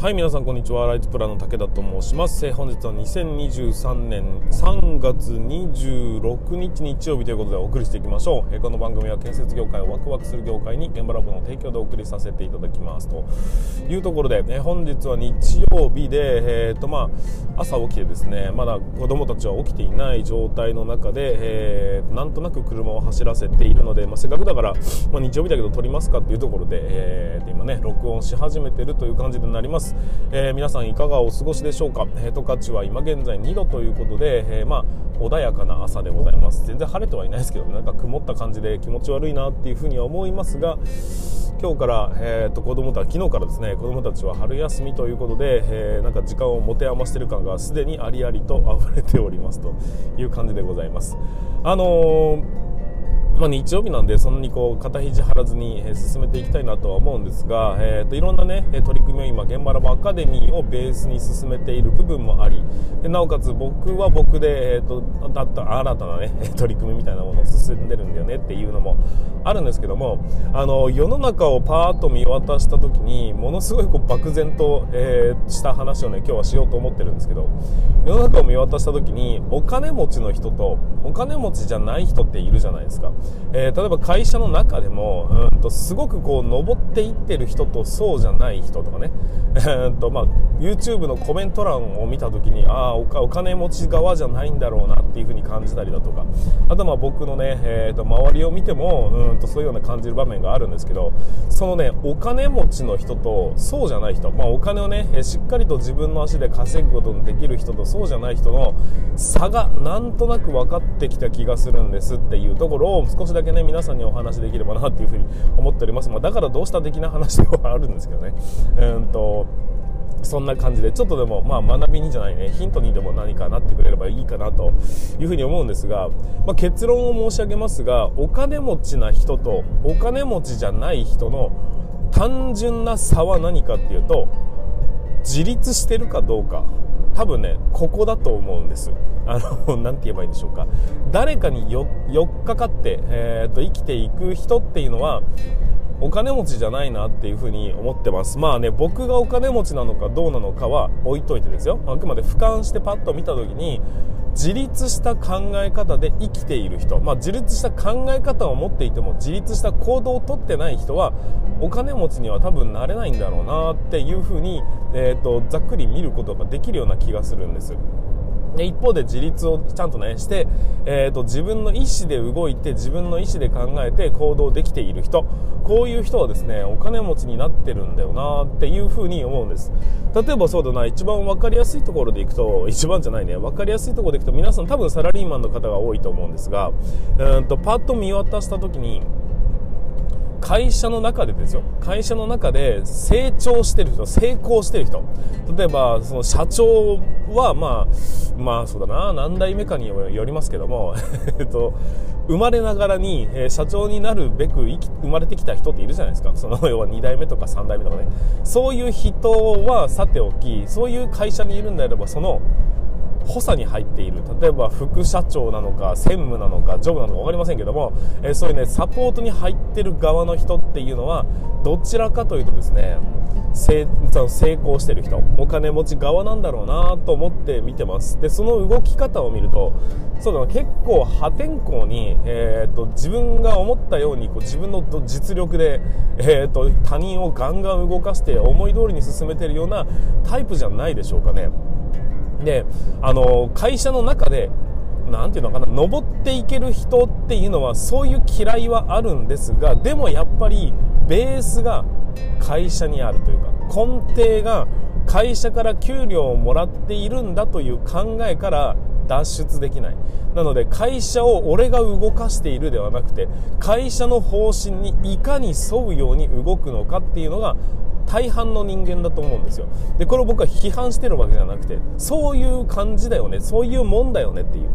はい皆さんこんにちは。ライトプランの武田と申します。本日は2023年3月26日日曜日ということでお送りしていきましょう。この番組は建設業界をワクワクする業界に現場ラボの提供でお送りさせていただきます。というところで本日は日曜日でえー、とまあ朝起きてですねまだ子供たちは起きていない状態の中で、えー、なんとなく車を走らせているので、まあ、せっかくだから、まあ、日曜日だけど撮りますかっていうところで、えー、今ね録音し始めてるという感じになります。えー、皆さんいかがお過ごしでしょうか、えー、十勝は今現在2度ということで、えー、まあ穏やかな朝でございます。全然晴れてはいないですけどなんか曇った感じで気持ち悪いなっていうふうには思いますが今日から、えーと、子供たち昨日からですね子供たちは春休みということで、えー、なんか時間を持て余してる感がすでにありありと溢れておりますという感じでございます。あのーまあ、日曜日なんでそんなにこう肩肘張らずに、え進めていきたいなとは思うんですが、えー、といろんな、ね、取り組みを今現場ラボアカデミーをベースに進めている部分もありでなおかつ僕は僕で、えーと、だった新たな、ね、取り組みみたいなものを進んでるんだよねっていうのもあるんですけどもあの世の中をパーッと見渡した時にものすごいこう漠然と、えー、した話をね今日はしようと思ってるんですけど世の中を見渡した時にお金持ちの人とお金持ちじゃない人っているじゃないですか。えー、例えば会社の中でもうんとすごくこう上っていってる人とそうじゃない人とかね、え ーとまあ、YouTube のコメント欄を見た時にああお金持ち側じゃないんだろうなっていう風に感じたりだとか。あとまあ僕のね、えー、と周りを見てもうんとそういうような感じる場面があるんですけどそのねお金持ちの人とそうじゃない人、まあ、お金をねしっかりと自分の足で稼ぐことのできる人とそうじゃない人の差がなんとなく分かってきた気がするんですっていうところを少しだけね皆さんにお話できればなっていうふうに思っております、まあ、だからどうした的な話ではあるんですけどね。うんとそんな感じでちょっとでもまあ学びにじゃないねヒントにでも何かなってくれればいいかなというふうに思うんですが、まあ、結論を申し上げますがお金持ちな人とお金持ちじゃない人の単純な差は何かっていうと自立してるかどうか。多分ねここだと思うんです。あの 何て言えばいいんでしょうか。誰かによっかかって、えーと、生きていく人っていうのはお金持ちじゃないなっていうふうに思ってます。まあね僕がお金持ちなのかどうなのかは置いといてですよ。あくまで俯瞰してパッと見た時に自立した考え方で生きている人、まあ、自立した考え方を持っていても自立した行動をとってない人はお金持ちには多分なれないんだろうなっていうふうに、えーと、ざっくり見ることができるような気がするんです。で一方で自立をちゃんとねして、えーと、自分の意思で動いて自分の意思で考えて行動できている人。こういう人はですねお金持ちになってるんだよなっていうふうに思うんです。例えばそうだな一番分かりやすいところでいくと一番じゃないね分かりやすいところでいくと皆さん多分サラリーマンの方が多いと思うんですがうんとパッと見渡した時に会社の中でですよ。会社の中で成長してる人成功してる人。例えばその社長はまあまあそうだな。何代目かによりますけども。えっと生まれながらに、え、社長になるべく生き生まれてきた人っているじゃないですか。その要は2代目とか3代目とかね。そういう人はさておきそういう会社にいるんであればその補佐に入っている。例えば副社長なのか専務なのかジョブなのか分かりませんけども、えー、そういうねサポートに入ってる側の人っていうのはどちらかというとですね成功してる人お金持ち側なんだろうなと思って見てます。でその動き方を見るとそうだ結構破天荒に、えーと、自分が思ったようにこう自分の実力で、えーと他人をガンガン動かして思い通りに進めてるようなタイプじゃないでしょうかね。で、あの、会社の中で、なんていうのかな、登っていける人っていうのは、そういう嫌いはあるんですが、でもやっぱり、ベースが会社にあるというか、根底が会社から給料をもらっているんだという考えから脱出できない。なので会社を俺が動かしているではなくて会社の方針にいかに沿うように動くのかっていうのが大半の人間だと思うんですよ。でこれを僕は批判してるわけじゃなくてそういう感じだよねそういうもんだよねっていう。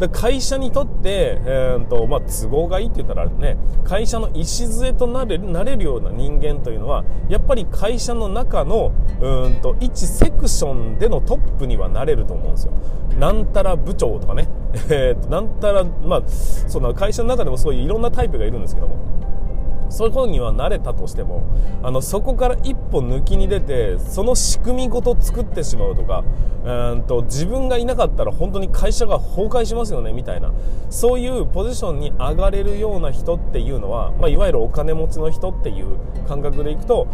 で会社にとって、えーとまあ、都合がいいって言ったらね。会社の礎となれなれるような人間というのはやっぱり会社の中のうんと一セクションでのトップにはなれると思うんですよ。なんたら部長とかね、えーと、なんたらまあその会社の中でもそういういろんなタイプがいるんですけども。そういうこには慣れたとしてもあのそこから一歩抜きに出てその仕組みごと作ってしまうとかうんと自分がいなかったら本当に会社が崩壊しますよねみたいな。そういうポジションに上がれるような人っていうのは、まあ、いわゆるお金持ちの人っていう感覚でいくと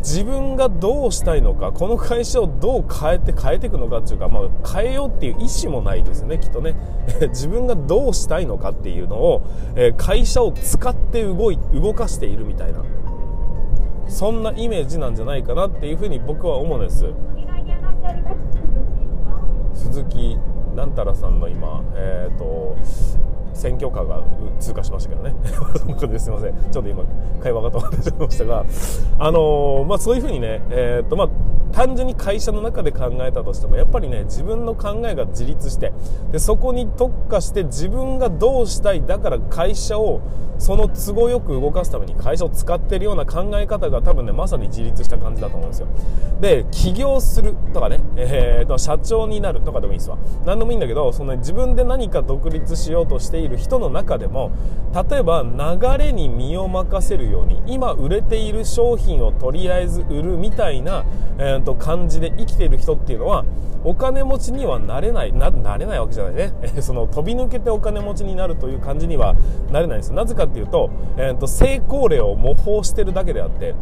自分がどうしたいのかこの会社をどう変えて変えていくのかっていうか、まあ、変えようっていう意思もないですねきっとね。自分がどうしたいのかっていうのを、え会社を使って動い動かしているみたいな。そんなイメージなんじゃないかなっていうふうに僕は思うんです。鈴木なんたらさんの今、えーと選挙カーが通過しましたけどね。すいません。ちょっと今会話が止まってしまいましたが。あのー、まあ、そういうふうにね、えー、っとまあ単純に会社の中で考えたとしてもやっぱりね自分の考えが自立してでそこに特化して自分がどうしたいだから会社をその都合よく動かすために会社を使ってるような考え方が多分ねまさに自立した感じだと思うんですよ。で起業するとかね、えー、と社長になるとかでもいいですわ。何でもいいんだけどその、ね、自分で何か独立しようとしている人の中でも例えば流れに身を任せるように今売れている商品をとりあえず売るみたいな、えー、と感じで生きている人っていうのはお金持ちにはなれないななれないわけじゃないね。その飛び抜けてお金持ちになるという感じにはなれないんです。なぜかっていうと,、えー、と成功例を模倣してるだけであって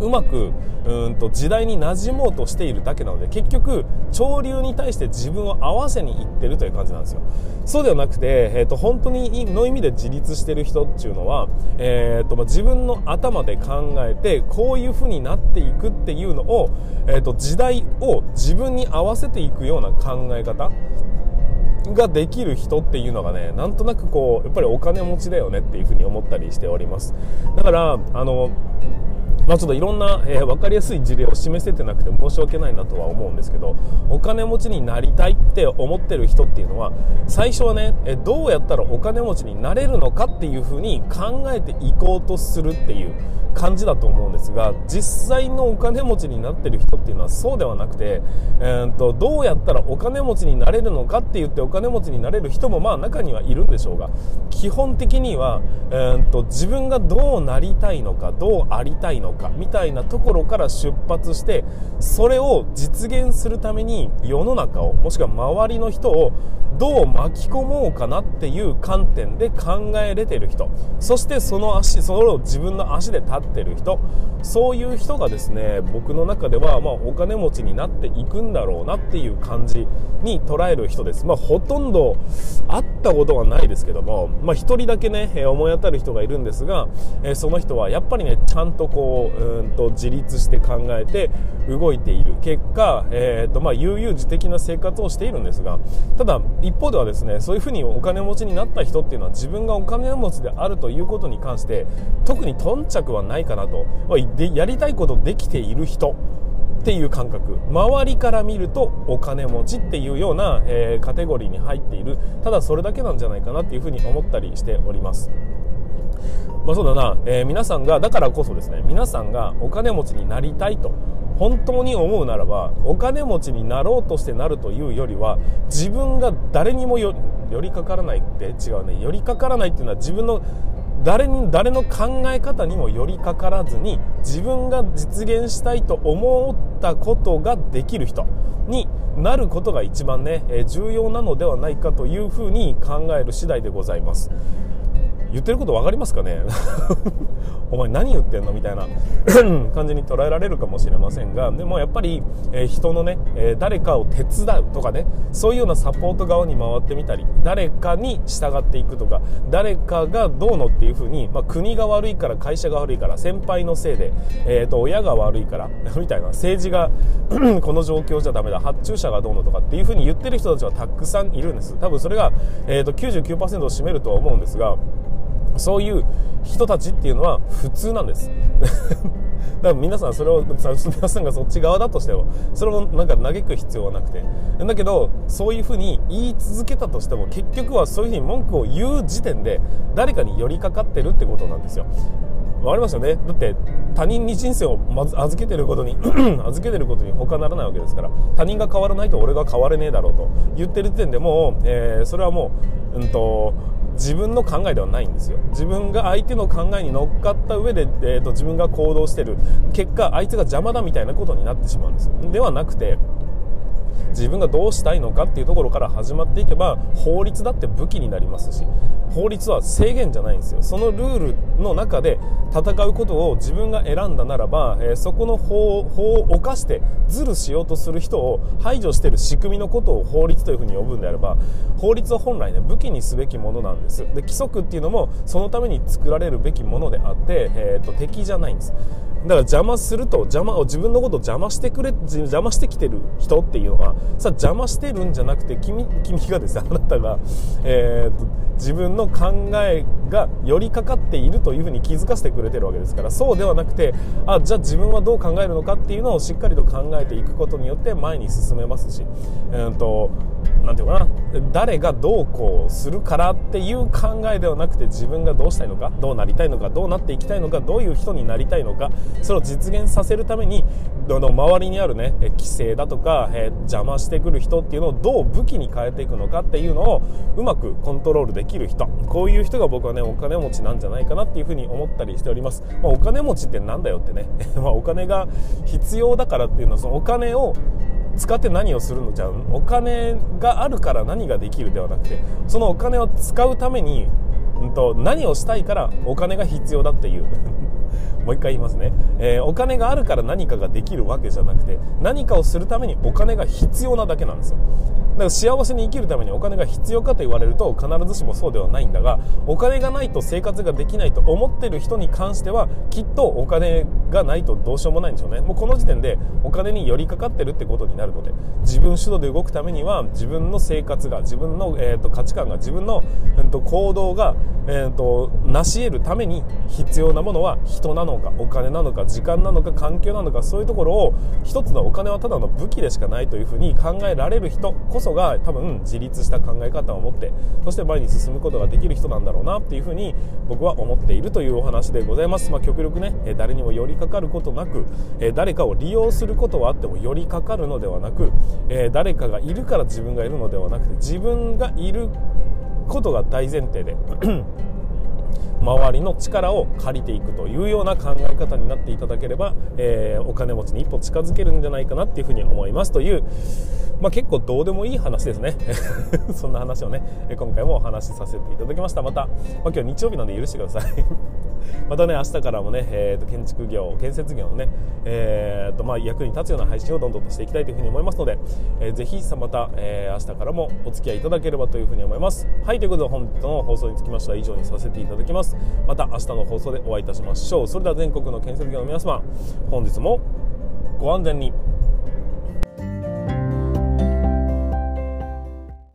うまくうんと時代に馴染もうとしているだけなので結局潮流に対して自分を合わせにいってるという感じなんですよ。そうではなくて、えーと、本当にの意味で自立してる人っていうのは、えーとま、自分の頭で考えてこういう風になっていくっていうのを、えーと時代を自分に合わせていくような考え方ができる人っていうのがねなんとなくこうやっぱりお金持ちだよねっていう風に思ったりしております。だからあのまあ、ちょっといろんな、えー、分かりやすい事例を示せてなくて申し訳ないなとは思うんですけどお金持ちになりたいって思ってる人っていうのは最初はね、えどうやったらお金持ちになれるのかっていうふうに考えていこうとするっていう感じだと思うんですが実際のお金持ちになってる人っていうのはそうではなくて、えーと、どうやったらお金持ちになれるのかって言ってお金持ちになれる人もまあ中にはいるんでしょうが基本的には、えーと自分がどうなりたいのかどうありたいのかかみたいなところから出発してそれを実現するために世の中をもしくは周りの人をどう巻き込もうかなっていう観点で考えれてる人。そしてその足それを自分の足で立ってる人。そういう人がですね僕の中ではまあお金持ちになっていくんだろうなっていう感じに捉える人です。まあほとんど会ったことはないですけどもまあ1人だけね思い当たる人がいるんですがその人はやっぱりねちゃんとこううんと自立して考えて動いている結果、えーとまあ、悠々自適な生活をしているんですがただ一方ではですねそういうふうにお金持ちになった人っていうのは自分がお金持ちであるということに関して特に頓着はないかなと、でやりたいことできている人っていう感覚。周りから見るとお金持ちっていうような、えー、カテゴリーに入っている。ただそれだけなんじゃないかなっていうふうに思ったりしております。まあ、そうだな、えー、皆さんがだからこそですね皆さんがお金持ちになりたいと本当に思うならばお金持ちになろうとしてなるというよりは自分が誰にも寄りかからないって違うね寄りかからないっていうのは自分の誰に誰の考え方にも寄りかからずに自分が実現したいと思ったことができる人になることが一番ね重要なのではないかというふうに考える次第でございます。言ってること分かりますかね？お前何言ってんの？みたいな感じに捉えられるかもしれませんがでもやっぱり、え、人のね、え、誰かを手伝うとかねそういうようなサポート側に回ってみたり誰かに従っていくとか誰かがどうのっていうふうに、まあ、国が悪いから会社が悪いから先輩のせいで、えーと、親が悪いから みたいな政治がこの状況じゃダメだ発注者がどうのとかっていうふうに言ってる人たちはたくさんいるんです。多分それが、えー、と99%を占めるとは思うんですがそういう人たちっていうのは普通なんです。だから皆さんそれを皆さんがそっち側だとしてもそれをなんか嘆く必要はなくて。だけどそういうふうに言い続けたとしても結局はそういうふうに文句を言う時点で誰かに寄りかかってるってことなんですよ。わかりますよね？だって他人に人生をまず預けてることに 預けてることに他ならないわけですから他人が変わらないと俺が変われねえだろうと言ってる時点でもう、えー、それはもう、うんと自分の考えではないんですよ。自分が相手の考えに乗っかった上で、えーと、自分が行動してる。結果あいつが邪魔だみたいなことになってしまうんです。ではなくて自分がどうしたいのかっていうところから始まっていけば法律だって武器になりますし法律は制限じゃないんですよ。そのルールの中で戦うことを自分が選んだならば、えー、そこの法法を犯してズルしようとする人を排除している仕組みのことを法律というふうに呼ぶんであれば法律は本来ね武器にすべきものなんです。で規則っていうのもそのために作られるべきものであって、えーと敵じゃないんです。だから邪魔すると邪魔を自分のことを邪魔してくれ邪魔してきてる人っていうのはさ邪魔してるんじゃなくて君君がですねあなたが、えーと、自分の考えが寄りかかっているというふうに気づかせてくれてるわけですからそうではなくてあじゃあ自分はどう考えるのかっていうのをしっかりと考えていくことによって前に進めますし、えーとなていうかな誰がどうこうするからっていう考えではなくて自分がどうしたいのかどうなりたいのかどうなっていきたいのかどういう人になりたいのかそれを実現させるために周りにあるね規制だとか、え邪魔してくる人っていうのをどう武器に変えていくのかっていうのをうまくコントロールできる人こういう人が僕はねお金持ちなんじゃないかなっていうふうに思ったりしております、まあ、お金持ちってなんだよってね。まお金が必要だからっていうのはそのお金を使って何をするの？じゃんお金があるから何ができるではなくてそのお金を使うために、うんと、何をしたいからお金が必要だっていう。もう一回言いますね、えー、お金があるから何かができるわけじゃなくて何かをするためにお金が必要なだけなんですよ。だから幸せに生きるためにお金が必要かと言われると必ずしもそうではないんだがお金がないと生活ができないと思ってる人に関してはきっとお金がないとどうしようもないんでしょうね。もうこの時点でお金に寄りかかってるってことになるので自分主導で動くためには自分の生活が自分の、えーと、価値観が自分の、えーと、行動が、えーと、と成し得るために必要なものは人なのかお金なのか時間なのか環境なのかそういうところを一つのお金はただの武器でしかないというふうに考えられる人こそそが多分自立した考え方を持ってそして前に進むことができる人なんだろうなっていうふうに僕は思っているというお話でございます、まあ、極力ね誰にも寄りかかることなく誰かを利用することはあっても寄りかかるのではなく誰かがいるから自分がいるのではなくて自分がいることが大前提で周りの力を借りていくというような考え方になっていただければ、えー、お金持ちに一歩近づけるんじゃないかなっていうふうに思いますという、まあ、結構どうでもいい話ですね。そんな話をね今回もお話しさせていただきました。また、まあ、今日日曜日なんで許してください。またね明日からもね、えーと、建築業建設業のね、えーとまあ、役に立つような配信をどんどんとしていきたいというふうに思いますので、えー、ぜひまた、えー、明日からもお付き合いいただければというふうに思います。はいということで本日の放送につきましては以上にさせていただきます。ます。また明日の放送でお会いいたしましょう。それでは全国の建設業の皆様本日もご安全に。